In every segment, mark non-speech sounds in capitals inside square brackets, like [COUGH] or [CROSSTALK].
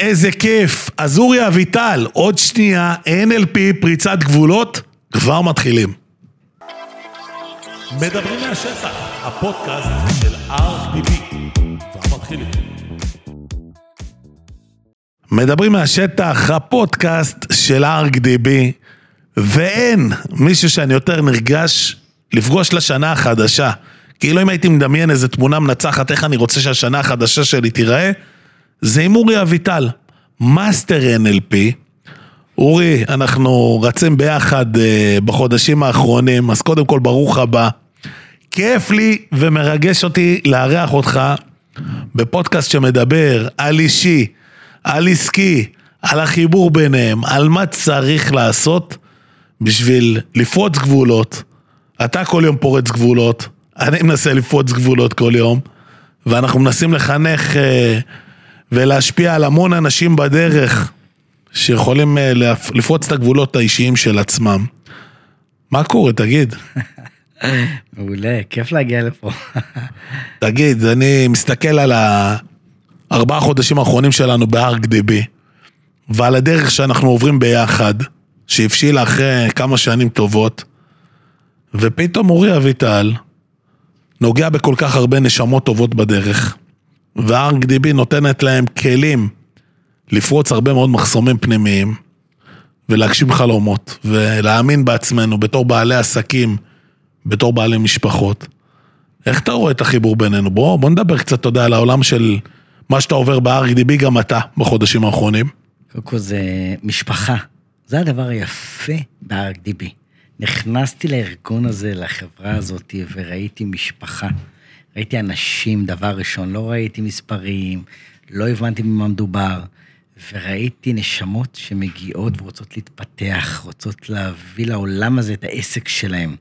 איזה כיף. אז אורי אביטל, עוד שנייה, NLP, פריצת גבולות, כבר מתחילים. מדברים מהשטח, הפודקאסט של RDB. כבר מתחילים. מדברים מהשטח, הפודקאסט של RDB, ואין מישהו שאני יותר נרגש לפגוש לשנה החדשה. כאילו אם הייתי מדמיין איזה תמונה מנצחת, איך אני רוצה שהשנה החדשה שלי תיראה, זה עם אורי אביטל, master NLP. אורי, אנחנו רצים ביחד אה, בחודשים האחרונים, אז קודם כל ברוך הבא. כיף לי ומרגש אותי לארח אותך בפודקאסט שמדבר על אישי, על עסקי, על החיבור ביניהם, על מה צריך לעשות בשביל לפרוץ גבולות. אתה כל יום פורץ גבולות, אני מנסה לפרוץ גבולות כל יום, ואנחנו מנסים לחנך אה, ולהשפיע על המון אנשים בדרך שיכולים אה, לפרוץ את הגבולות האישיים של עצמם. מה קורה, תגיד? [LAUGHS] מעולה, כיף להגיע לפה. [LAUGHS] תגיד, אני מסתכל על הארבעה חודשים האחרונים שלנו ב-ArcDB, ועל הדרך שאנחנו עוברים ביחד, שהבשילה אחרי כמה שנים טובות, ופתאום אורי אביטל נוגע בכל כך הרבה נשמות טובות בדרך, ו-ArcDB נותנת להם כלים לפרוץ הרבה מאוד מחסומים פנימיים, ולהגשים חלומות, ולהאמין בעצמנו בתור בעלי עסקים, בתור בעלי משפחות. איך אתה רואה את החיבור בינינו? בוא, בוא נדבר קצת, אתה יודע, על העולם של מה שאתה עובר ב-RDB, גם אתה, בחודשים האחרונים. קודם כל זה משפחה. זה הדבר היפה ב-RDB. נכנסתי לארגון הזה, לחברה הזאת, וראיתי משפחה. ראיתי אנשים, דבר ראשון, לא ראיתי מספרים, לא הבנתי במה מדובר, וראיתי נשמות שמגיעות ורוצות להתפתח, רוצות להביא לעולם הזה את העסק שלהם.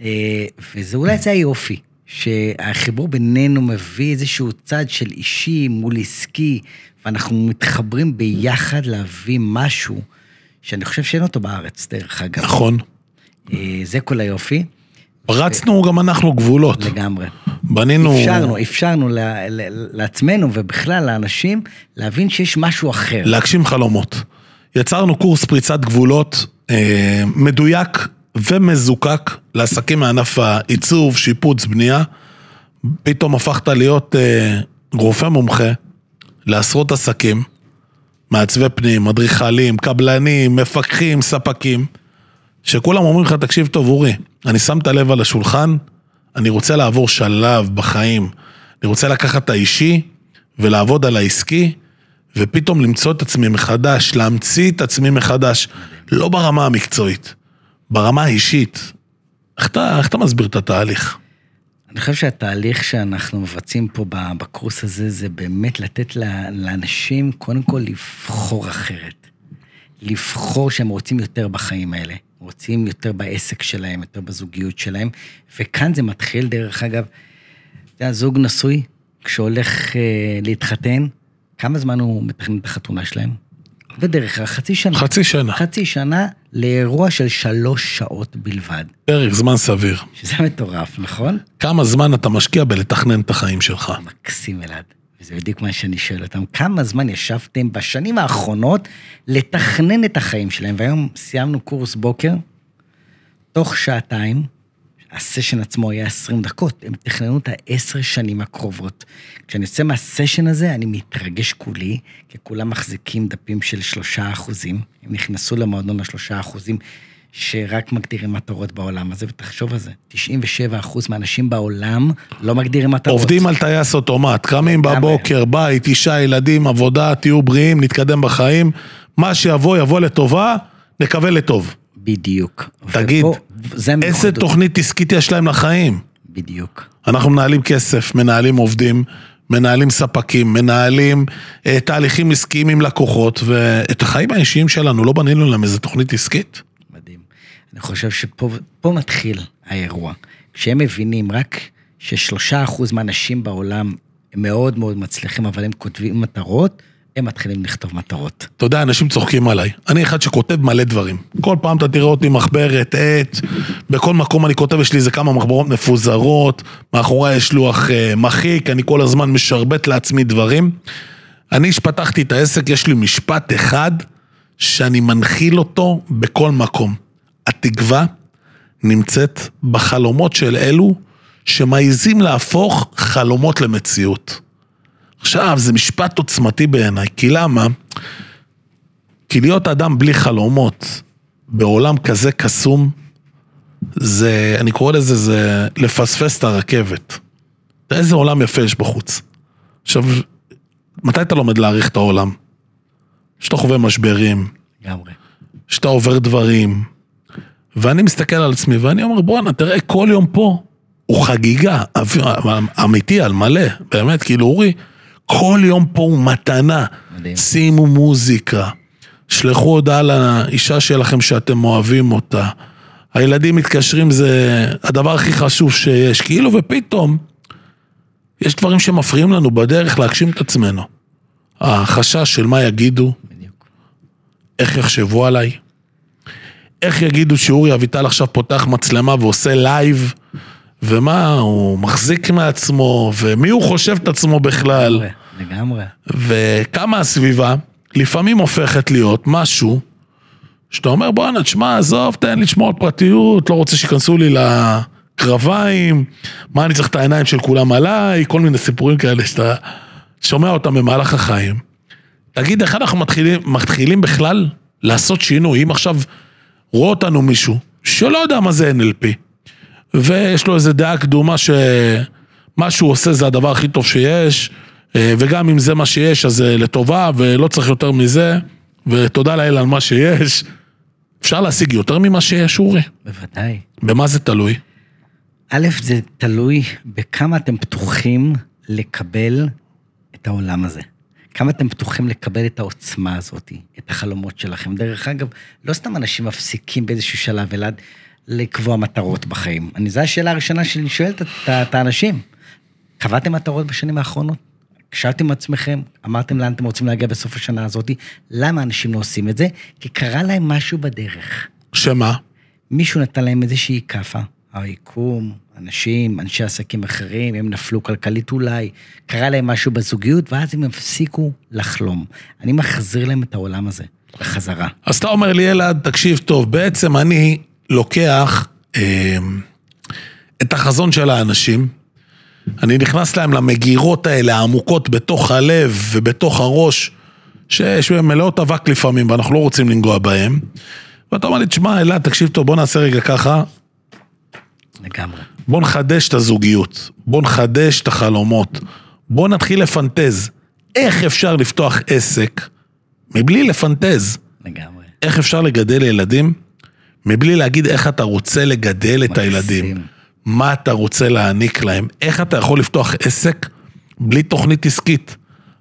אה, וזה אולי זה היופי, שהחיבור בינינו מביא איזשהו צד של אישי מול עסקי, ואנחנו מתחברים ביחד להביא משהו שאני חושב שאין אותו בארץ, דרך אגב. נכון. אה, זה כל היופי, פרצנו גם אנחנו גבולות. לגמרי. בנינו... אפשרנו, אפשרנו לעצמנו ובכלל לאנשים להבין שיש משהו אחר. להגשים חלומות. יצרנו קורס פריצת גבולות אה, מדויק ומזוקק לעסקים מענף העיצוב, שיפוץ, בנייה. פתאום הפכת להיות אה, רופא מומחה לעשרות עסקים, מעצבי פנים, אדריכלים, קבלנים, מפקחים, ספקים, שכולם אומרים לך, תקשיב טוב, אורי, אני שם את הלב על השולחן, אני רוצה לעבור שלב בחיים, אני רוצה לקחת את האישי ולעבוד על העסקי, ופתאום למצוא את עצמי מחדש, להמציא את עצמי מחדש, לא ברמה המקצועית, ברמה האישית. איך אתה, איך אתה מסביר את התהליך? אני חושב שהתהליך שאנחנו מבצעים פה בקורס הזה, זה באמת לתת לאנשים קודם כל לבחור אחרת. לבחור שהם רוצים יותר בחיים האלה, רוצים יותר בעסק שלהם, יותר בזוגיות שלהם, וכאן זה מתחיל, דרך אגב, אתה יודע, זוג נשוי, כשהולך אה, להתחתן, כמה זמן הוא מתכנן את החתונה שלהם? בדרך כלל חצי שנה. חצי שנה, חצי שנה לאירוע של שלוש שעות בלבד, פרק זמן סביר. שזה מטורף, נכון? כמה זמן אתה משקיע בלתכנן את החיים שלך? מקסים אלעד. וזה בדיוק מה שאני שואל אותם, כמה זמן ישבתם בשנים האחרונות לתכנן את החיים שלהם? והיום סיימנו קורס בוקר, תוך שעתיים, הסשן עצמו היה 20 דקות, הם תכננו את העשר שנים הקרובות. כשאני יוצא מהסשן הזה, אני מתרגש כולי, כי כולם מחזיקים דפים של שלושה אחוזים, הם נכנסו למועדון השלושה אחוזים. שרק מגדירים מטרות בעולם הזה, ותחשוב על זה, 97 אחוז מהאנשים בעולם לא מגדירים מטרות. עובדים על טייס אוטומט, קמים. בבוקר, בית, אישה, ילדים, עבודה, תהיו בריאים, נתקדם בחיים. מה שיבוא, יבוא לטובה, נקווה לטוב. בדיוק. תגיד, איזה. תוכנית עסקית יש להם לחיים? בדיוק. אנחנו מנהלים כסף, מנהלים עובדים, מנהלים ספקים, מנהלים אה, תהליכים עסקיים עם לקוחות, ואת החיים האישיים שלנו לא בנינו להם איזה תוכנית עסקית? אני חושב שפה פה מתחיל האירוע. כשהם מבינים רק ששלושה אחוז מהאנשים בעולם הם מאוד מאוד מצליחים, אבל הם כותבים מטרות, הם מתחילים לכתוב מטרות. אתה יודע, אנשים צוחקים עליי. אני אחד שכותב מלא דברים. כל פעם אתה תראה אותי מחברת, עט, בכל מקום אני כותב, יש לי איזה כמה מחברות מפוזרות, מאחורי יש לוח אה, מחיק, אני כל הזמן משרבט לעצמי דברים. אני שפתחתי את העסק, יש לי משפט אחד שאני מנחיל אותו בכל מקום. התקווה נמצאת בחלומות של אלו שמעיזים להפוך חלומות למציאות. עכשיו, זה משפט עוצמתי בעיניי, כי למה? כי להיות אדם בלי חלומות בעולם כזה קסום, זה, אני קורא לזה, זה לפספס את הרכבת. איזה עולם יפה יש בחוץ. עכשיו, מתי אתה לומד להעריך את העולם? שאתה חווה משברים, לגמרי. שאתה עובר דברים. ואני מסתכל על עצמי ואני אומר, בואנה, תראה, כל יום פה הוא חגיגה, אמיתי, על מלא, באמת, כאילו, אורי, כל יום פה הוא מתנה. מדהים. שימו מוזיקה, שלחו הודעה לאישה שלכם שאתם אוהבים אותה. הילדים מתקשרים, זה הדבר הכי חשוב שיש. כאילו, ופתאום, יש דברים שמפריעים לנו בדרך להגשים את עצמנו. החשש של מה יגידו, בדיוק. איך יחשבו עליי? איך יגידו שאורי אביטל עכשיו פותח מצלמה ועושה לייב? ומה, הוא מחזיק מעצמו, ומי הוא חושב את עצמו בכלל? לגמרי, לגמרי. וכמה הסביבה לפעמים הופכת להיות משהו שאתה אומר בואנה, תשמע, עזוב, תן לי לשמור על פרטיות, לא רוצה שייכנסו לי לקרביים, מה אני צריך את העיניים של כולם עליי, כל מיני סיפורים כאלה שאתה שומע אותם במהלך החיים. תגיד, איך אנחנו מתחילים, מתחילים בכלל לעשות שינוי? אם עכשיו רואה אותנו מישהו שלא יודע מה זה NLP, ויש לו איזה דעה קדומה שמה שהוא עושה זה הדבר הכי טוב שיש, אה, וגם אם זה מה שיש אז זה לטובה ולא צריך יותר מזה, ותודה לאל על מה שיש. אפשר להשיג יותר ממה שיש, אורי? בוודאי. במה זה תלוי? א', זה תלוי בכמה אתם פתוחים לקבל את העולם הזה. כמה אתם פתוחים לקבל את העוצמה הזאת, את החלומות שלכם. דרך אגב, לא סתם אנשים מפסיקים באיזשהו שלב, אלעד, לקבוע מטרות בחיים. אני, זו השאלה הראשונה שאני שואל את, האנשים. קבעתם מטרות בשנים האחרונות? הקשבתם עם עצמכם? אמרתם לאן אתם רוצים להגיע בסוף השנה הזאת? למה אנשים לא עושים את זה? כי קרה להם משהו בדרך. שמה? מישהו נתן להם איזושהי כאפה, היקום, אנשים, אנשי עסקים אחרים, הם נפלו כלכלית אולי, קרה להם משהו בזוגיות, ואז הם הפסיקו לחלום. אני מחזיר להם את העולם הזה, בחזרה. אז אתה אומר לי, אלעד, תקשיב טוב, בעצם אני לוקח אה, את החזון של האנשים, אני נכנס להם למגירות האלה העמוקות בתוך הלב ובתוך הראש, שיש בהן מלאות אבק לפעמים ואנחנו לא רוצים לנגוע בהם. ואתה אומר לי, תשמע, אלעד, תקשיב טוב, בוא נעשה רגע ככה, לגמרי. בוא נחדש את הזוגיות, בוא נחדש את החלומות, בוא נתחיל לפנטז. איך אפשר לפתוח עסק מבלי לפנטז? לגמרי. איך אפשר לגדל ילדים מבלי להגיד איך אתה רוצה לגדל את מקסים. הילדים, מה אתה רוצה להעניק להם, איך אתה יכול לפתוח עסק בלי תוכנית עסקית,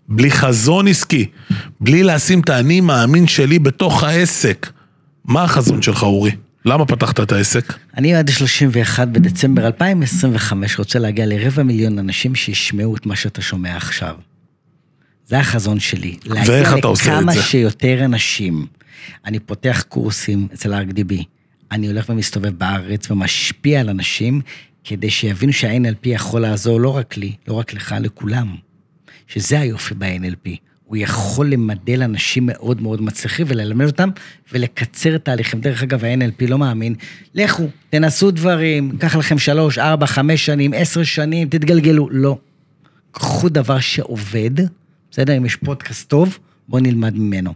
בלי חזון עסקי, בלי לשים את האני מאמין שלי בתוך העסק. מה החזון שלך, אורי? למה פתחת את העסק? אני עד 31 בדצמבר 2025 רוצה להגיע לרבע מיליון אנשים שישמעו את מה שאתה שומע עכשיו. זה החזון שלי. ואיך אתה עושה את לכמה זה? שיותר אנשים. אני פותח קורסים אצל ה-RDB, אני הולך ומסתובב בארץ ומשפיע על אנשים, כדי שיבינו שה-NLP יכול לעזור לא רק לי, לא רק לך, לכולם. שזה היופי ב-NLP. הוא יכול למדל אנשים מאוד מאוד מצליחים וללמד אותם ולקצר תהליכים. דרך אגב, ה-NLP לא מאמין, לכו, תנסו דברים, קח לכם שלוש, ארבע, חמש שנים, עשר שנים, תתגלגלו. לא. קחו דבר שעובד, בסדר? אם יש פודקאסט טוב, בואו נלמד ממנו.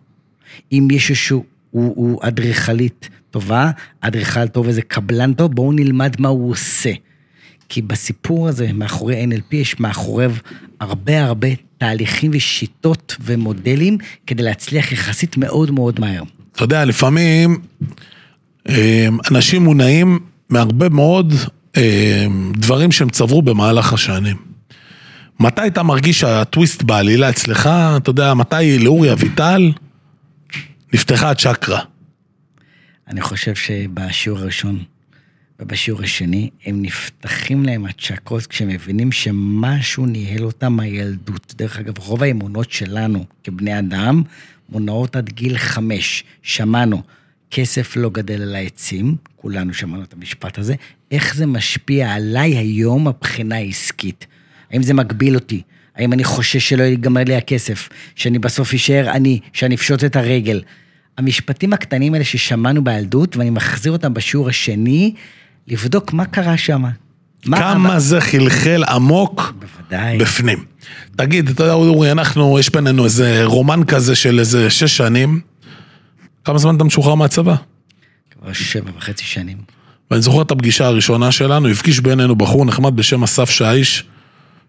אם יש איזשהו, הוא, הוא אדריכלית טובה, אדריכל טוב איזה קבלן טוב, בואו נלמד מה הוא עושה. כי בסיפור הזה, מאחורי NLP, יש מאחוריו הרבה הרבה תהליכים ושיטות ומודלים כדי להצליח יחסית מאוד מאוד מהר. אתה יודע, לפעמים אה, אנשים מונעים מהרבה מאוד אה, דברים שהם צברו במהלך השנים. מתי אתה מרגיש שהטוויסט בעלילה אצלך, אתה יודע, מתי לאורי אביטל נפתחה הצ'קרה? אני חושב שבשיעור הראשון ובשיעור השני, הם נפתחים להם הצ'קרות כשהם מבינים שמשהו ניהל אותם מהילדות. דרך אגב, רוב האמונות שלנו כבני אדם מונעות עד גיל חמש. שמענו, כסף לא גדל על העצים, כולנו שמענו את המשפט הזה, איך זה משפיע עליי היום מבחינה עסקית? האם זה מגביל אותי? האם אני חושש שלא ייגמר לי הכסף? שאני בסוף אשאר אני, שאני אפשוט את הרגל? המשפטים הקטנים האלה ששמענו בילדות, ואני מחזיר אותם בשיעור השני, לבדוק מה קרה שם. מה- כמה מה- זה חלחל עמוק בוודאי. בפנים. תגיד, אתה יודע, אורי, אנחנו, יש בינינו איזה רומן כזה של איזה שש שנים. כמה זמן אתה משוחרר מהצבא? כבר שבע וחצי שנים. ואני זוכר את הפגישה הראשונה שלנו, הפגיש בינינו בחור נחמד בשם אסף שיש,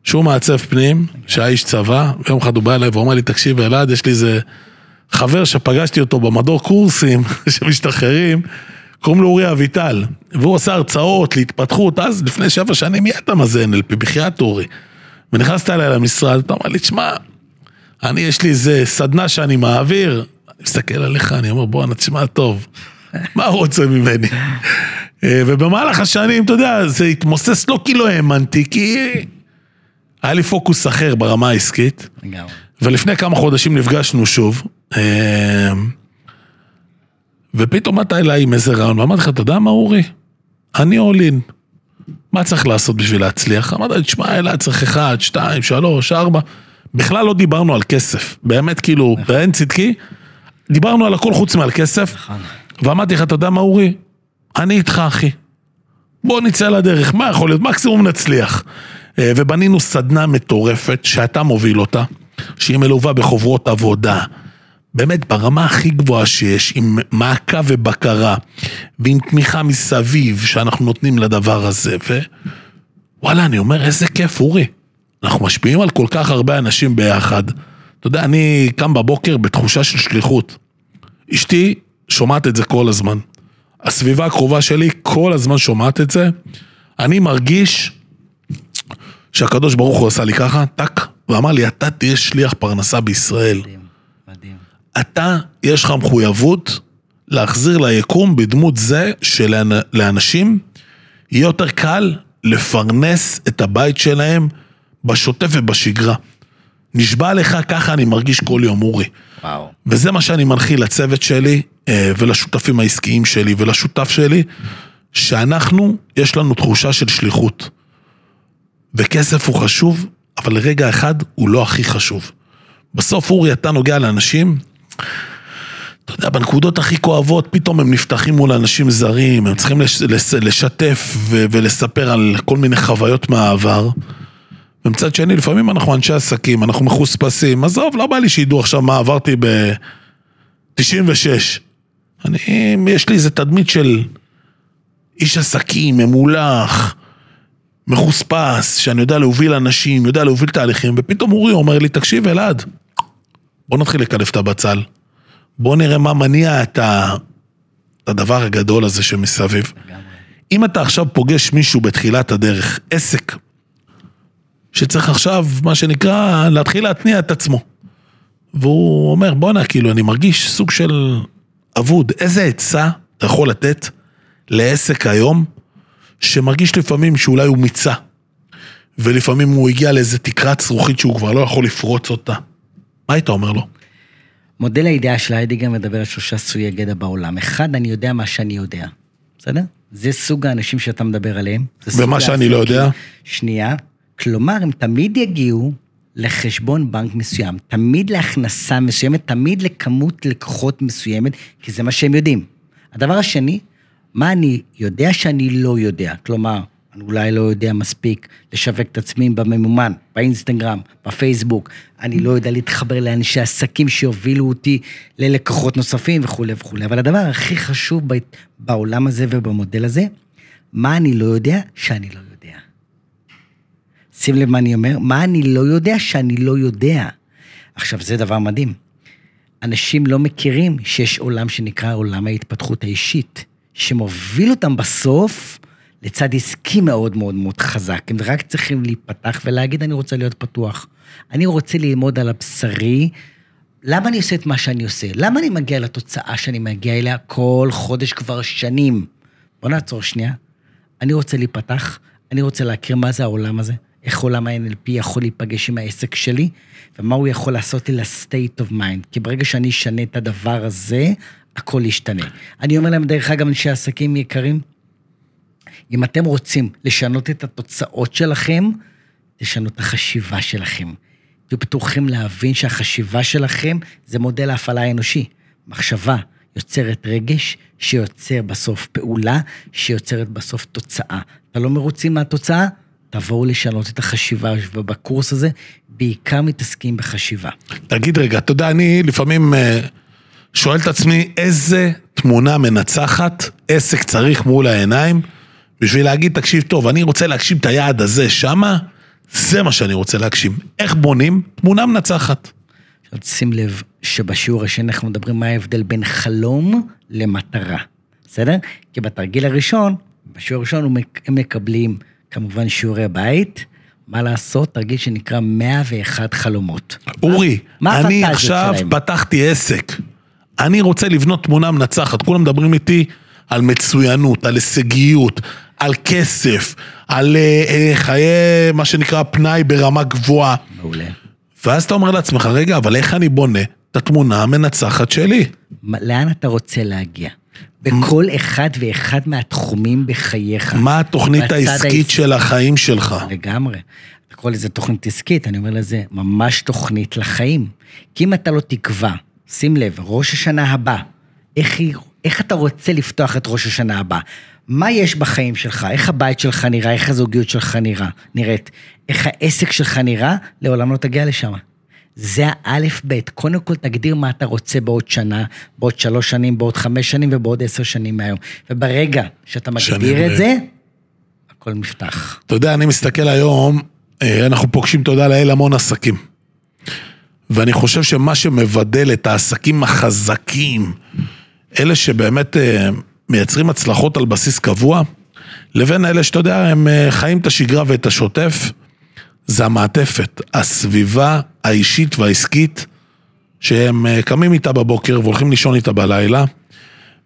שהוא מעצב פנים, שהיה איש צבא, ויום אחד הוא בא אליי ואומר לי, תקשיב אלעד, יש לי איזה חבר שפגשתי אותו במדור קורסים [LAUGHS] שמשתחררים, קוראים לו אורי אביטל, והוא עושה הרצאות להתפתחות, אז לפני שבע שנים, מי אתה מה זה NLP? בחייאת אורי. ונכנסת אליי למשרד, אתה אומר לי, תשמע, אני, יש לי איזה סדנה שאני מעביר, אני מסתכל עליך, אני אומר, בואנה, תשמע טוב, מה הוא רוצה ממני? אה, ובמהלך השנים, אתה יודע, זה התמוסס לא כי לא האמנתי, כי היה לי פוקוס אחר ברמה העסקית. ולפני כמה חודשים נפגשנו שוב, אה, ופתאום באת אליי עם איזה רעיון, ואמרתי לך, אתה יודע מה אורי? אני אולין. מה צריך לעשות בשביל להצליח? אמרת לי, תשמע, אלעד צריך אחד, שתיים, שלוש, ארבע. בכלל לא דיברנו על כסף. באמת, כאילו, באין צדקי, דיברנו על הכל חוץ מעל כסף. נכון. ואמרתי לך, אתה יודע מה אורי? אני איתך אחי. בוא נצא לדרך, מה יכול להיות? מקסימום נצליח. אה, ובנינו סדנה מטורפת שאתה מוביל אותה, שהיא מלווה בחוברות עבודה, באמת ברמה הכי גבוהה שיש, עם מעקב ובקרה, ועם תמיכה מסביב שאנחנו נותנים לדבר הזה, ווואלה, אני אומר, איזה כיף, אורי. אנחנו משפיעים על כל כך הרבה אנשים ביחד. אתה יודע, אני קם בבוקר בתחושה של שליחות. אשתי שומעת את זה כל הזמן. הסביבה הקרובה שלי כל הזמן שומעת את זה. אני מרגיש שהקדוש ברוך הוא עשה לי ככה, טאק, ואמר לי, אתה תהיה שליח פרנסה בישראל. אתה, יש לך מחויבות להחזיר ליקום בדמות זה שלאנשים יהיה יותר קל לפרנס את הבית שלהם בשוטף ובשגרה. נשבע לך, ככה אני מרגיש כל יום, אורי. וואו. וזה מה שאני מנחיל לצוות שלי, אה, ולשותפים העסקיים שלי, ולשותף שלי, שאנחנו, יש לנו תחושה של שליחות. וכסף הוא חשוב, אבל לרגע אחד הוא לא הכי חשוב. בסוף, אורי, אתה נוגע לאנשים, אתה יודע, בנקודות הכי כואבות, פתאום הם נפתחים מול אנשים זרים, הם צריכים לש, לש, לשתף ו, ולספר על כל מיני חוויות מהעבר. ומצד שני, לפעמים אנחנו אנשי עסקים, אנחנו מחוספסים, עזוב, לא בא לי שידעו עכשיו מה עברתי ב-96. אני, יש לי איזה תדמית של איש עסקים, ממולח, מחוספס, שאני יודע להוביל אנשים, יודע להוביל תהליכים, ופתאום אורי אומר לי, תקשיב, אלעד, בוא נתחיל לקלף את הבצל. בוא נראה מה מניע את, ה... את הדבר הגדול הזה שמסביב. לגמרי. אם אתה עכשיו פוגש מישהו בתחילת הדרך, עסק, שצריך עכשיו, מה שנקרא, להתחיל להתניע את עצמו. והוא אומר, בואנה, כאילו, אני מרגיש סוג של אבוד. איזה עצה אתה יכול לתת לעסק היום, שמרגיש לפעמים שאולי הוא מיצה, ולפעמים הוא הגיע לאיזה תקרת זכוכית שהוא כבר לא יכול לפרוץ אותה. מה היית אומר לו? מודל הידיעה של היידיגר מדבר על שלושה סוגי ידע בעולם. אחד, אני יודע מה שאני יודע, בסדר? זה סוג האנשים שאתה מדבר עליהם. ומה שאני לא. יודע? שנייה, כלומר, הם תמיד יגיעו לחשבון בנק מסוים, תמיד להכנסה מסוימת, תמיד לכמות לקוחות מסוימת, כי זה מה שהם יודעים. הדבר השני, מה אני יודע שאני לא יודע. כלומר, אני אולי לא יודע מספיק לשווק את עצמי בממומן, באינסטגרם, בפייסבוק, אני לא יודע להתחבר לאנשי עסקים שיובילו אותי ללקוחות נוספים וכולי וכולי. אבל הדבר הכי חשוב בעולם הזה ובמודל הזה, מה אני לא יודע שאני לא יודע. שים לב מה אני אומר, מה אני לא יודע שאני לא יודע. עכשיו, זה דבר מדהים. אנשים לא מכירים שיש עולם שנקרא עולם ההתפתחות האישית, שמוביל אותם בסוף לצד עסקי מאוד מאוד מאוד חזק. הם רק צריכים להיפתח ולהגיד, אני רוצה להיות פתוח. אני רוצה ללמוד על הבשרי. למה אני עושה את מה שאני עושה? למה אני מגיע לתוצאה שאני מגיע אליה כל חודש כבר שנים? בוא נעצור שנייה. אני רוצה להיפתח, אני רוצה להכיר מה זה העולם הזה, איך עולם ה-NLP יכול להיפגש עם העסק שלי, ומה הוא יכול לעשות לי ל-state of mind. כי ברגע שאני אשנה את הדבר הזה, הכל ישתנה. אני אומר להם, דרך אגב, אנשי עסקים יקרים, אם אתם רוצים לשנות את התוצאות שלכם, תשנו את החשיבה שלכם. תהיו פתוחים להבין שהחשיבה שלכם זה מודל ההפעלה האנושי. מחשבה יוצרת רגש, שיוצר בסוף פעולה, שיוצרת בסוף תוצאה. אתה לא מרוצים מהתוצאה? תבואו לשנות את החשיבה, ובקורס הזה בעיקר מתעסקים בחשיבה. תגיד רגע, אתה יודע, אני לפעמים אה, שואל את עצמי איזה תמונה מנצחת עסק צריך מול העיניים בשביל להגיד, תקשיב טוב, אני רוצה להגשים את היעד הזה שמה, זה מה שאני רוצה להגשים. איך בונים תמונה מנצחת? שים לב שבשיעור השני אנחנו מדברים מה ההבדל בין חלום למטרה, בסדר? כי בתרגיל הראשון, בשיעור הראשון הם מקבלים כמובן שיעורי בית, מה לעשות? תרגיל שנקרא 101 חלומות. אורי, מה אני עכשיו שלהם? פתחתי עסק. אני רוצה לבנות תמונה מנצחת. כולם מדברים איתי על מצוינות, על הישגיות, על כסף, על אה, אה, חיי, מה שנקרא, פנאי ברמה גבוהה. מעולה. ואז אתה אומר לעצמך, רגע, אבל איך אני בונה את התמונה המנצחת שלי? לאן אתה רוצה להגיע? בכל אחד ואחד מהתחומים בחייך. מה התוכנית העסקית של החיים שלך? לגמרי. אתה קורא לזה תוכנית עסקית, אני אומר לזה, ממש תוכנית לחיים. כי אם אתה לא תקבע, שים לב, ראש השנה הבא, איך, איך אתה רוצה לפתוח את ראש השנה הבא? מה יש בחיים שלך? איך הבית שלך נראה? איך הזוגיות שלך נראה, נראית? איך העסק שלך נראה? לעולם לא תגיע לשם. זה האלף-בית. קודם כל תגדיר מה אתה רוצה בעוד שנה, בעוד שלוש שנים, בעוד חמש שנים ובעוד עשר שנים מהיום. וברגע שאתה מגדיר את זה, הכל מפתח. אתה יודע, אני מסתכל היום, אה, אנחנו פוגשים, תודה לאל, המון עסקים. ואני חושב שמה שמבדל את העסקים החזקים, אלה שבאמת אה, מייצרים הצלחות על בסיס קבוע, לבין אלה שאתה יודע, הם אה, חיים את השגרה ואת השוטף, זה המעטפת, הסביבה האישית והעסקית שהם אה, קמים איתה בבוקר והולכים לישון איתה בלילה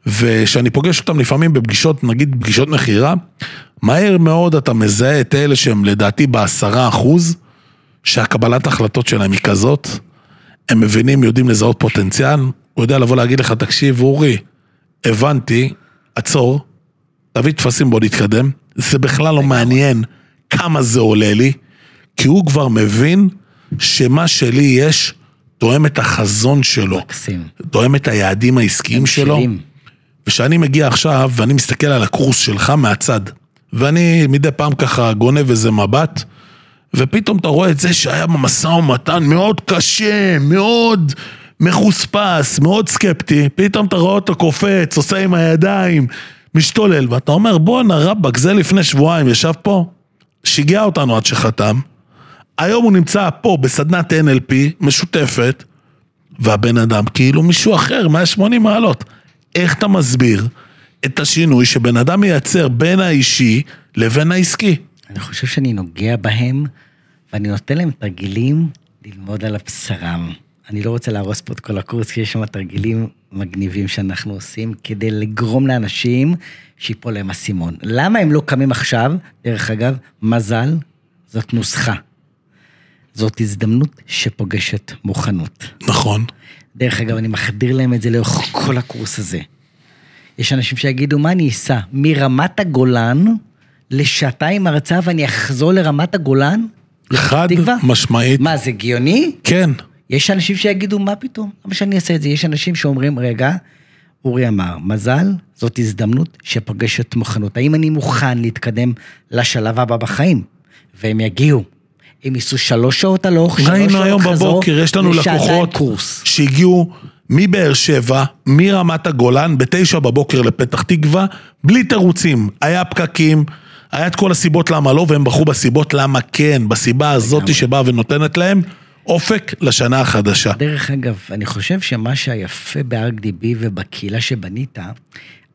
ושאני פוגש אותם לפעמים בפגישות, נגיד פגישות מכירה, מהר מאוד אתה מזהה את אלה שהם לדעתי בעשרה אחוז, שהקבלת החלטות שלהם היא כזאת, הם מבינים, יודעים לזהות פוטנציאל, הוא יודע לבוא להגיד לך, תקשיב אורי, הבנתי, עצור, תביא טפסים בוא נתקדם, זה בכלל לא מעניין כמה זה עולה לי. כי הוא כבר מבין שמה שלי יש תואם את החזון שלו. מקסים. תואם את היעדים העסקיים שלו. וכשאני מגיע עכשיו ואני מסתכל על הקורס שלך מהצד, ואני מדי פעם ככה גונב איזה מבט, ופתאום אתה רואה את זה שהיה במשא ומתן מאוד קשה, מאוד מחוספס, מאוד סקפטי, פתאום אתה רואה אותו קופץ, עושה עם הידיים, משתולל, ואתה אומר בואנה רבאק, זה לפני שבועיים ישב פה, שיגע אותנו עד שחתם, היום הוא נמצא פה בסדנת NLP משותפת, והבן אדם כאילו מישהו אחר, 180 מעלות. איך אתה מסביר את השינוי שבן אדם מייצר בין האישי לבין העסקי? אני חושב שאני נוגע בהם, ואני נותן להם תרגילים ללמוד על הבשרם. אני לא רוצה להרוס פה את כל הקורס, כי יש שם תרגילים מגניבים שאנחנו עושים כדי לגרום לאנשים שיפול להם אסימון. למה הם לא קמים עכשיו? דרך אגב, מזל, זאת נוסחה. זאת הזדמנות שפוגשת מוכנות. נכון. דרך אגב, אני מחדיר להם את זה לאורך כל הקורס הזה. יש אנשים שיגידו, מה אני אסע? מרמת הגולן לשעתיים הרצאה ואני אחזור לרמת הגולן? חד משמעית. מה, זה הגיוני? כן. יש אנשים שיגידו, מה פתאום? למה שאני אעשה את זה? יש אנשים שאומרים, רגע, אורי אמר, מזל, זאת הזדמנות שפוגשת מוכנות. האם אני מוכן להתקדם לשלב הבא בחיים? והם יגיעו. הם ייסעו שלוש שעות הלוך, שלוש שעות חזור, היום בבוקר, יש לנו לקוחות שהגיעו מבאר שבע, מרמת הגולן, בתשע בבוקר לפתח תקווה, בלי תירוצים. היה פקקים, היה את כל הסיבות למה לא, והם בחרו בסיבות למה כן, בסיבה הזאת שבאה ונותנת להם אופק לשנה החדשה. דרך אגב, אני חושב שמה שהיפה ב-ArcDB ובקהילה שבנית,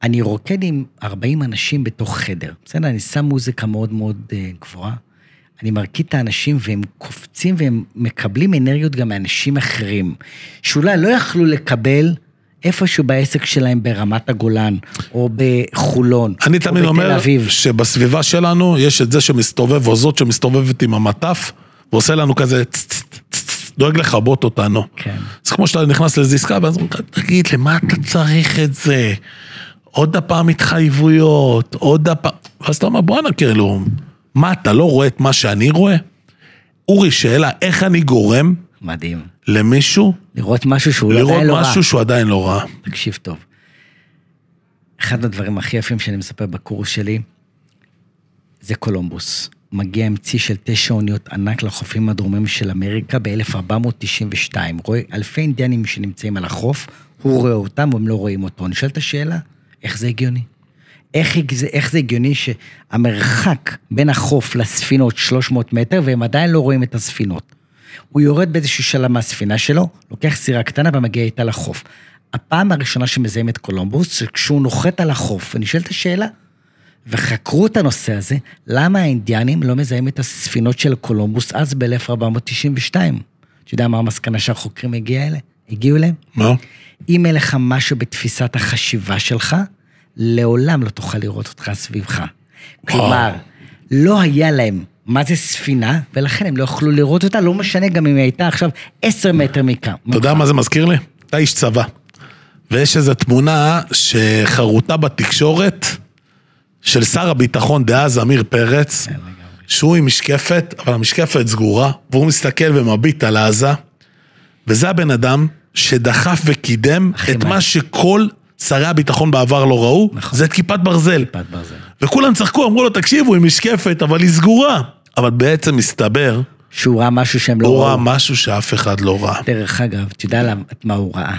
אני רוקד עם 40 אנשים בתוך חדר. בסדר, אני שם מוזיקה מאוד מאוד אה, גבוהה. אני מרקיד את האנשים והם קופצים והם מקבלים אנרגיות גם מאנשים אחרים, שאולי לא יכלו לקבל איפשהו בעסק שלהם ברמת הגולן, או בחולון, או בתל אביב. אני תמיד אומר שבסביבה שלנו יש את זה שמסתובב, או זאת שמסתובבת עם המטף, ועושה לנו כזה דואג לכבות אותנו. כן. זה כמו שאתה נכנס לאיזו עסקה, ואז אומרים, תגיד, למה אתה צריך את זה? עוד הפעם התחייבויות, עוד הפעם... ואז אתה אומר, בואנה, כאילו... מה, אתה לא רואה את מה שאני רואה? אורי, שאלה, איך אני גורם מדהים. למישהו לראות משהו שהוא לראות עדיין לא ראה. משהו שהוא עדיין לא ראה? תקשיב טוב. אחד הדברים הכי יפים שאני מספר בקורס שלי, זה קולומבוס. מגיע עם צי של תשע אוניות ענק לחופים הדרומיים של אמריקה ב-1492. רואה אלפי אינדיאנים שנמצאים על החוף, הוא רואה אותם והם לא רואים אותו. אני שואל את השאלה, איך זה הגיוני? איך, איך זה הגיוני שהמרחק בין החוף לספינות 300 מטר והם עדיין לא רואים את הספינות? הוא יורד באיזשהו שלב מהספינה שלו, לוקח סירה קטנה ומגיע איתה לחוף. הפעם הראשונה שמזהים את קולומבוס, כשהוא נוחת על החוף, ואני שואל את השאלה, וחקרו את הנושא הזה, למה האינדיאנים לא מזהים את הספינות של קולומבוס אז ב-1492? אתה יודע מה המסקנה שהחוקרים הגיע אלה? הגיעו אליהם? מה? אם אין לך משהו בתפיסת החשיבה שלך, לעולם לא תוכל לראות אותך סביבך. כלומר, לא היה להם מה זה ספינה, ולכן הם לא יכלו לראות אותה, לא משנה גם אם היא הייתה עכשיו עשר מטר מכאן. אתה יודע מה זה מזכיר לי? אתה איש צבא. ויש איזו תמונה שחרוטה בתקשורת של שר הביטחון דאז, עמיר פרץ, שהוא עם משקפת, אבל המשקפת סגורה, והוא מסתכל ומביט על עזה, וזה הבן אדם שדחף וקידם את. מה שכל שרי הביטחון בעבר לא ראו, נכון. זה את כיפת ברזל. כיפת ברזל. וכולם צחקו, אמרו לו, תקשיבו, היא משקפת, אבל היא סגורה. אבל בעצם מסתבר, שהוא ראה משהו שהם לא הוא ראה ראו. משהו שאף אחד לא ראה. דרך אגב, אתה יודע מה הוא ראה?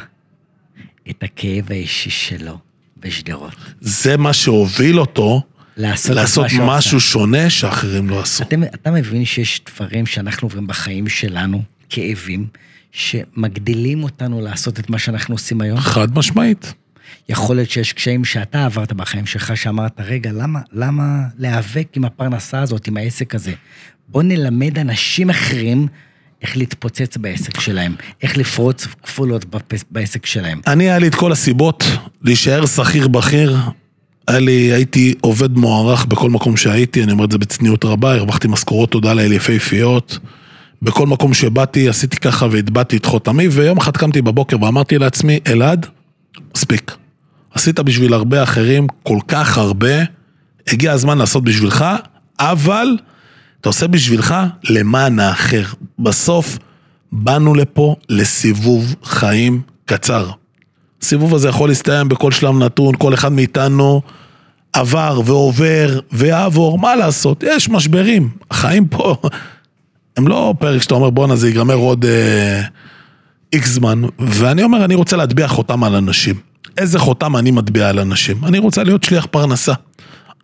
את הכאב האישי שלו בשדרות. זה מה שהוביל אותו לעשות לעשות משהו עשה. שונה שאחרים לא עשו. אתם, אתה מבין שיש דברים שאנחנו עוברים בחיים שלנו, כאבים, שמגדילים אותנו לעשות את מה שאנחנו עושים היום? חד משמעית. יכול להיות שיש קשיים שאתה עברת בחיים שלך, שאמרת, רגע, למה, למה להיאבק עם הפרנסה הזאת, עם העסק הזה? בוא נלמד אנשים אחרים איך להתפוצץ בעסק שלהם, איך לפרוץ כפולות בעסק שלהם. אני, היה לי את כל הסיבות להישאר שכיר בכיר. היה לי, הייתי עובד מוערך בכל מקום שהייתי, אני אומר את זה בצניעות רבה, הרווחתי משכורות תודה לאל יפהפיות. בכל מקום שבאתי, עשיתי ככה והטבעתי את חותמי, ויום אחד קמתי בבוקר ואמרתי לעצמי, אלעד, מספיק. עשית בשביל הרבה אחרים כל כך הרבה, הגיע הזמן לעשות בשבילך, אבל אתה עושה בשבילך למען האחר. בסוף באנו לפה לסיבוב חיים קצר. הסיבוב הזה יכול להסתיים בכל שלב נתון, כל אחד מאיתנו עבר ועובר ויעבור, מה לעשות? יש משברים. החיים פה הם לא פרק שאתה אומר בואנה זה ייגמר עוד איקס זמן, ואני אומר אני רוצה להטביע חותם על אנשים. איזה חותם אני מטביע על אנשים? אני רוצה להיות שליח פרנסה.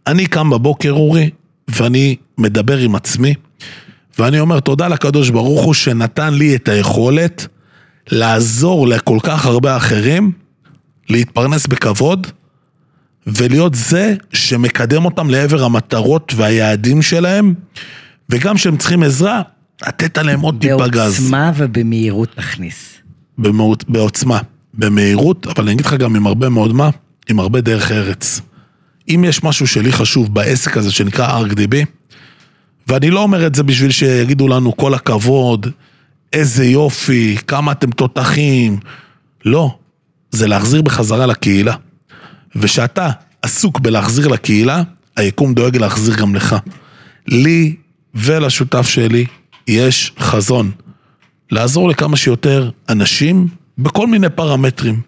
אני קם בבוקר אורי, ואני מדבר עם עצמי, ואני אומר תודה לקדוש ברוך הוא שנתן לי את היכולת לעזור לכל כך הרבה אחרים להתפרנס בכבוד ולהיות זה שמקדם אותם לעבר המטרות והיעדים שלהם וגם כשהם צריכים עזרה, לתת עליהם עוד טיפה גז. בעוצמה ובמהירות תכניס. במהות, בעוצמה, במהירות, אבל אני אגיד לך גם עם הרבה מאוד מה, עם הרבה דרך ארץ. אם יש משהו שלי חשוב בעסק הזה שנקרא ArcDB, ואני לא אומר את זה בשביל שיגידו לנו כל הכבוד, איזה יופי, כמה אתם תותחים. לא, זה להחזיר בחזרה לקהילה. ושאתה עסוק בלהחזיר לקהילה, היקום דואג להחזיר גם לך. לי ולשותף שלי יש חזון. לעזור לכמה שיותר אנשים בכל מיני פרמטרים.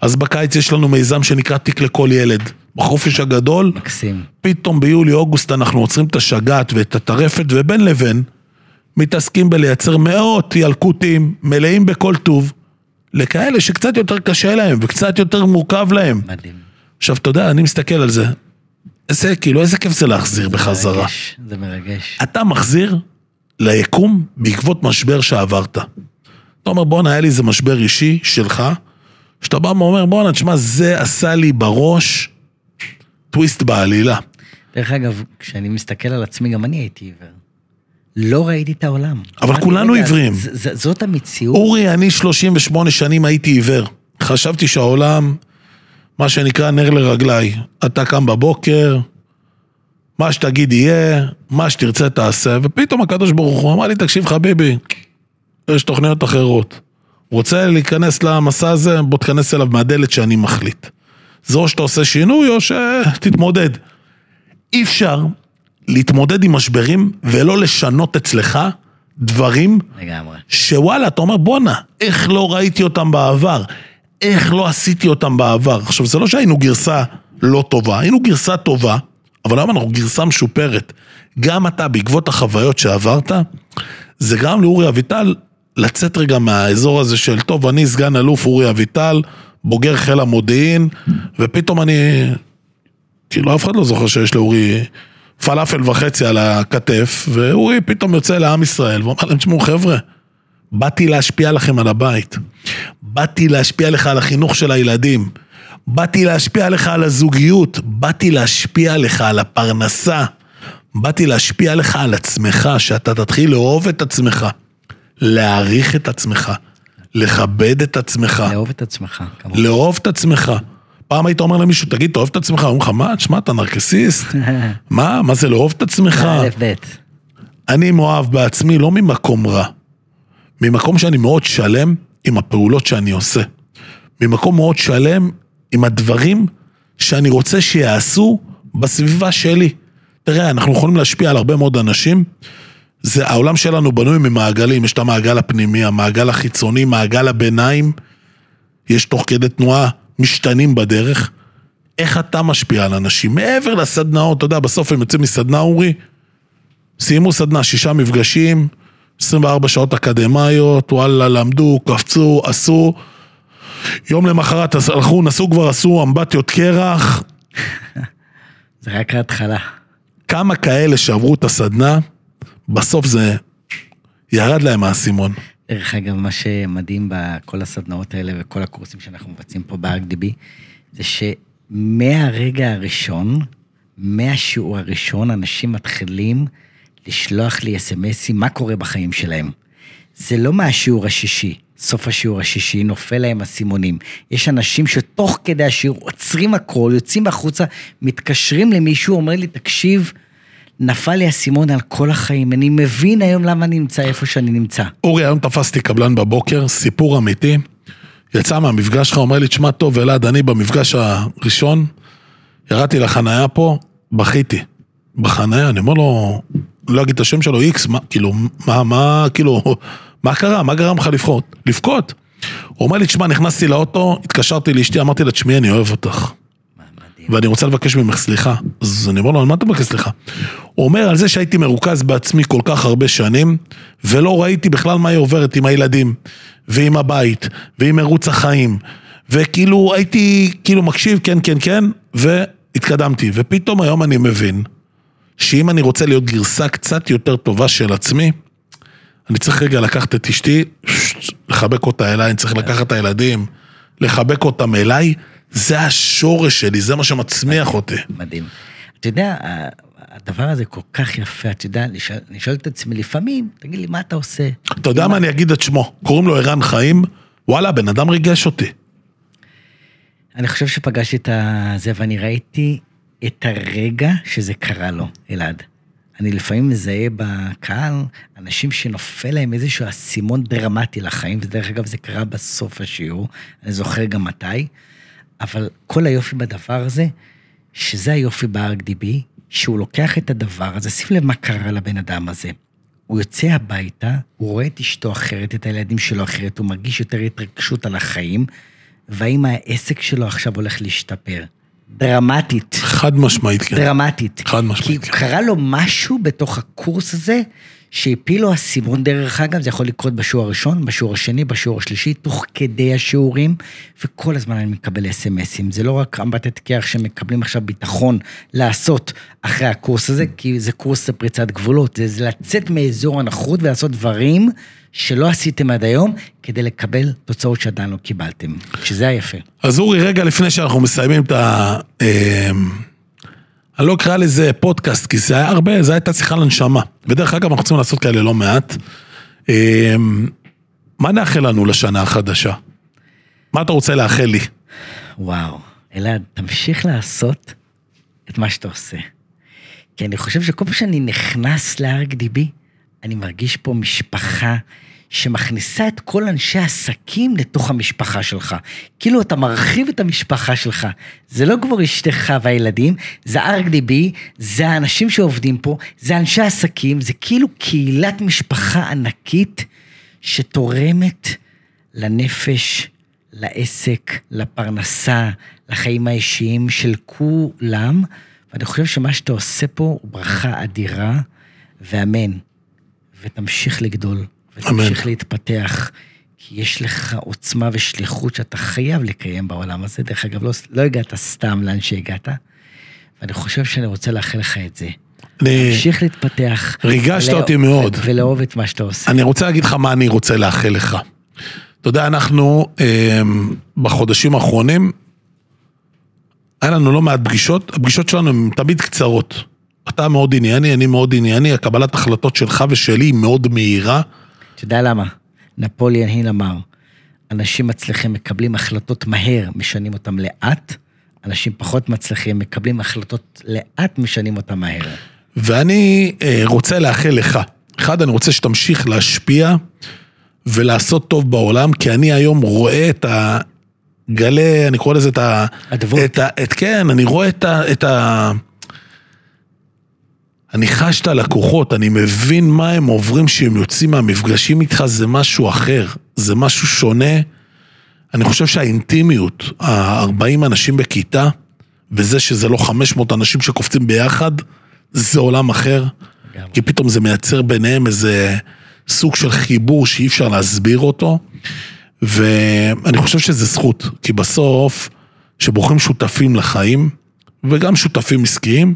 אז בקיץ יש לנו מיזם שנקרא תיק לכל ילד. בחופש הגדול, מקסים. פתאום ביולי-אוגוסט אנחנו עוצרים את השגעת ואת הטרפת, ובין לבין מתעסקים בלייצר מאות ילקוטים מלאים בכל טוב, לכאלה שקצת יותר קשה להם וקצת יותר מורכב להם. מדהים. עכשיו, אתה יודע, אני מסתכל על זה, איזה, כאילו, איזה כיף זה להחזיר בחזרה. מרגש, זה מרגש. אתה מחזיר ליקום בעקבות משבר שעברת. אתה אומר, בואנה, היה לי איזה משבר אישי שלך, שאתה בא ואומר, בואנה, תשמע, זה עשה לי בראש טוויסט בעלילה. דרך אגב, כשאני מסתכל על עצמי, גם אני הייתי עיוור. לא ראיתי את העולם. אבל כולנו רגע, עיוורים. ז- ז- זאת המציאות. אורי, אני 38 שנים הייתי עיוור. חשבתי שהעולם, מה שנקרא נר לרגליי. אתה קם בבוקר, מה שתגיד יהיה, מה שתרצה תעשה, ופתאום הקדוש ברוך הוא אמר לי, תקשיב חביבי, יש תוכניות אחרות. רוצה להיכנס למסע הזה, בוא תיכנס אליו מהדלת שאני מחליט. זה או שאתה עושה שינוי או שתתמודד. אי אפשר להתמודד עם משברים ולא לשנות אצלך דברים לגמרי. שוואלה, אתה אומר, בואנה, איך לא ראיתי אותם בעבר? איך לא עשיתי אותם בעבר? עכשיו, זה לא שהיינו גרסה לא טובה, היינו גרסה טובה, אבל היום אנחנו גרסה משופרת. גם אתה, בעקבות החוויות שעברת, זה גרם לאורי אביטל לצאת רגע מהאזור הזה של, טוב, אני סגן אלוף אורי אביטל, בוגר חיל המודיעין, ופתאום אני... כאילו, אף אחד לא זוכר שיש לאורי פלאפל וחצי על הכתף, ואורי פתאום יוצא לעם ישראל, ואומר להם, תשמעו, חבר'ה, באתי להשפיע לכם על הבית. באתי להשפיע לך על החינוך של הילדים. באתי להשפיע לך על הזוגיות. באתי להשפיע לך על הפרנסה. באתי להשפיע לך על עצמך, שאתה תתחיל לאהוב את עצמך, להעריך את עצמך, לכבד את עצמך, לאהוב את עצמך, כמובן. לאהוב את עצמך. פעם היית אומר למישהו, תגיד, תאהב את עצמך, אומרים לך, מה, תשמע, אתה נרקסיסט? [LAUGHS] מה, מה זה לאהוב את עצמך? אני מאוהב בעצמי לא ממקום רע, ממקום שאני מאוד שלם עם הפעולות שאני עושה. ממקום מאוד שלם עם הדברים שאני רוצה שיעשו בסביבה שלי. תראה, אנחנו יכולים להשפיע על הרבה מאוד אנשים. זה, העולם שלנו בנוי ממעגלים, יש את המעגל הפנימי, המעגל החיצוני, מעגל הביניים. יש תוך כדי תנועה משתנים בדרך. איך אתה משפיע על אנשים? מעבר לסדנאות, אתה יודע, בסוף הם יוצאים מסדנה, אורי, סיימו סדנה, שישה מפגשים, 24 שעות אקדמאיות, וואלה, למדו, קפצו, עשו. יום למחרת הלכו, נסעו כבר, עשו אמבטיות קרח. [LAUGHS] זה רק ההתחלה. כמה כאלה שעברו את הסדנה, בסוף זה ירד להם האסימון. דרך אגב, מה שמדהים בכל הסדנאות האלה וכל הקורסים שאנחנו מבצעים פה ב-RDB, זה שמהרגע הראשון, מהשיעור הראשון, אנשים מתחילים לשלוח לי אס.אם.אסים, מה קורה בחיים שלהם. זה לא מהשיעור השישי, סוף השיעור השישי, נופל להם אסימונים. יש אנשים שתוך כדי השיעור עוצרים הכל, יוצאים החוצה, מתקשרים למישהו, אומר לי, תקשיב, נפל לי אסימון על כל החיים, אני מבין היום למה אני נמצא איפה שאני נמצא. אורי, היום תפסתי קבלן בבוקר, סיפור אמיתי. יצא מהמפגש שלך, אומר לי, תשמע טוב, אלעד, אני במפגש הראשון, ירדתי לחנייה פה, בכיתי. בחנייה, אני אומר לו, לא אגיד את השם שלו, איקס, מה, כאילו, מה, מה, כאילו, מה קרה? מה גרם לך לבכות? לבכות. הוא אומר לי, תשמע, נכנסתי לאוטו, התקשרתי לאשתי, אמרתי לה, תשמעי, אני אוהב אותך. ואני רוצה לבקש ממך סליחה. אז אני אומר לו, על מה אתה מבקש סליחה? הוא אומר, על זה שהייתי מרוכז בעצמי כל כך הרבה שנים, ולא ראיתי בכלל מה היא עוברת עם הילדים, ועם הבית, ועם מרוץ החיים. וכאילו, הייתי, כאילו, מקשיב, כן, כן, כן, והתקדמתי. ופתאום היום אני מבין, שאם אני רוצה להיות גרסה קצת יותר טובה של עצמי, אני צריך רגע לקחת את אשתי, לחבק אותה אליי, אני צריך לקחת את הילדים, לחבק אותם אליי, זה השורש שלי, זה מה שמצמיח אותי. מדהים. אתה יודע, הדבר הזה כל כך יפה, אתה יודע, אני שואל את עצמי לפעמים, תגיד לי, מה אתה עושה? אתה יודע מה אני אגיד את שמו? קוראים לו ערן חיים, וואלה, הבן אדם ריגש אותי. אני חושב שפגשתי את זה, ואני ראיתי את הרגע שזה קרה לו, אלעד. אני לפעמים מזהה בקהל אנשים שנופל להם איזשהו אסימון דרמטי לחיים, ודרך אגב זה קרה בסוף השיעור, אני זוכר גם מתי, אבל כל היופי בדבר הזה, שזה היופי ב-RDB, שהוא לוקח את הדבר הזה, שים לב מה קרה לבן אדם הזה. הוא יוצא הביתה, הוא רואה את אשתו אחרת, את הילדים שלו אחרת, הוא מרגיש יותר התרגשות על החיים, והאם העסק שלו עכשיו הולך להשתפר. דרמטית. חד משמעית, כן. דרמטית. חד משמעית, כי כן. קרה לו משהו בתוך הקורס הזה, שהפיל לו אסימון דרך אגב, זה יכול לקרות בשיעור הראשון, בשיעור השני, בשיעור השלישי, תוך כדי השיעורים, וכל הזמן אני מקבל אס.אם.אסים. זה לא רק אמבטת קרח שמקבלים עכשיו ביטחון לעשות אחרי הקורס הזה, כי זה קורס לפריצת גבולות, זה, זה לצאת מאזור הנוחות ולעשות דברים שלא עשיתם עד היום, כדי לקבל תוצאות שעדיין לא קיבלתם, שזה היפה. אז אורי, רגע לפני שאנחנו מסיימים את ה... אמ, אני לא אקרא לזה פודקאסט, כי זה היה הרבה, זו הייתה שיחה לנשמה. ודרך אגב, אנחנו צריכים לעשות כאלה לא מעט. אמ, מה נאחל לנו לשנה החדשה? מה אתה רוצה לאחל לי? וואו, אלעד, תמשיך לעשות את מה שאתה עושה. כי אני חושב שכל פעם שאני נכנס ל-RDB, אני מרגיש פה משפחה שמכניסה את כל אנשי העסקים לתוך המשפחה שלך. כאילו אתה מרחיב את המשפחה שלך. זה לא כבר אשתך והילדים, זה ארקדיבי, זה האנשים שעובדים פה, זה אנשי עסקים, זה כאילו קהילת משפחה ענקית שתורמת לנפש, לעסק, לפרנסה, לחיים האישיים של כולם. ואני חושב שמה שאתה עושה פה הוא ברכה אדירה, ואמן. ותמשיך לגדול, ותמשיך אמן. להתפתח, כי יש לך עוצמה ושליחות שאתה חייב לקיים בעולם הזה. דרך אגב, לא, לא הגעת סתם לאן שהגעת, ואני חושב שאני רוצה לאחל לך את זה. אני, תמשיך להתפתח. ריגשת ולא- אותי מאוד. ולאהוב את מה שאתה עושה. אני רוצה להגיד לך מה אני רוצה לאחל לך. אתה יודע, אנחנו אה, בחודשים האחרונים, היה לנו לא מעט פגישות, הפגישות שלנו הן תמיד קצרות. אתה מאוד ענייני, אני מאוד ענייני, הקבלת החלטות שלך ושלי היא מאוד מהירה. אתה יודע למה? נפוליאן היל אמר, אנשים מצליחים מקבלים החלטות מהר, משנים אותם לאט, אנשים פחות מצליחים מקבלים החלטות לאט, משנים אותם מהר. ואני אה, רוצה לאחל לך. אחד, אני רוצה שתמשיך להשפיע ולעשות טוב בעולם, כי אני היום רואה את הגלי, אני קורא לזה את ה... אדוות. את ה... את, כן, אני רואה את ה... את ה... אני חש את הלקוחות, אני מבין מה הם עוברים כשהם יוצאים מהמפגשים איתך, זה משהו אחר, זה משהו שונה. אני חושב שהאינטימיות, ה-40 אנשים בכיתה, וזה שזה לא 500 אנשים שקופצים ביחד, זה עולם אחר. כי פתאום זה מייצר ביניהם איזה סוג של חיבור שאי אפשר להסביר אותו. ואני חושב שזה זכות, כי בסוף, כשבוחרים שותפים לחיים, וגם שותפים עסקיים,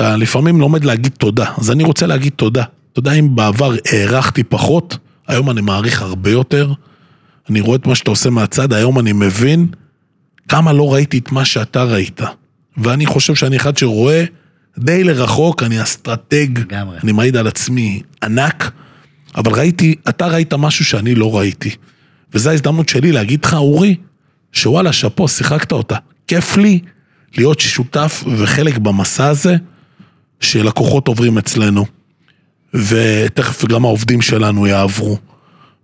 אתה לפעמים לומד להגיד תודה. אז אני רוצה להגיד תודה. אתה יודע, אם בעבר הערכתי פחות, היום אני מעריך הרבה יותר. אני רואה את מה שאתה עושה מהצד, היום אני מבין כמה לא ראיתי את מה שאתה ראית. ואני חושב שאני אחד שרואה די לרחוק, אני אסטרטג, לגמרי. אני מעיד על עצמי ענק, אבל ראיתי, אתה ראית משהו שאני לא ראיתי. וזו ההזדמנות שלי להגיד לך, אורי, שוואלה, שאפו, שיחקת אותה. כיף לי להיות שותף וחלק במסע הזה שלקוחות עוברים אצלנו. ותכף גם העובדים שלנו יעברו.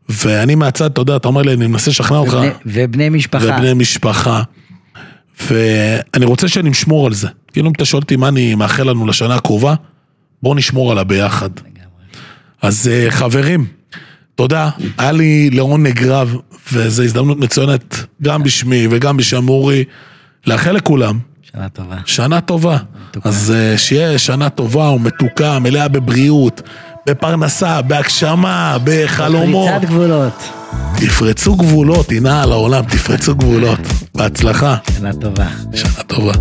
ואני מהצד, אתה יודע, אתה אומר לי, אני מנסה לשכנע אותך. ובני, משפחה. ובני משפחה. ואני רוצה שנשמור על זה. כאילו אם אתה שואל אותי מה אני מאחל לנו לשנה הקרובה, בואו נשמור עליה ביחד. לגמרי. אז אה, חברים, תודה, היה לי לעונג רב, וזו הזדמנות מצוינת גם בשמי וגם בשם אורי, לאחל לכולם שנה טובה. שנה טובה. מתוקה. אז אה, שיהיה שנה טובה ומתוקה, מלאה בבריאות, בפרנסה, בהגשמה, בחלומות. פריצת גבולות. תפרצו גבולות, הנה על העולם, תפרצו גבולות. בהצלחה, שנה טובה. שנה טובה.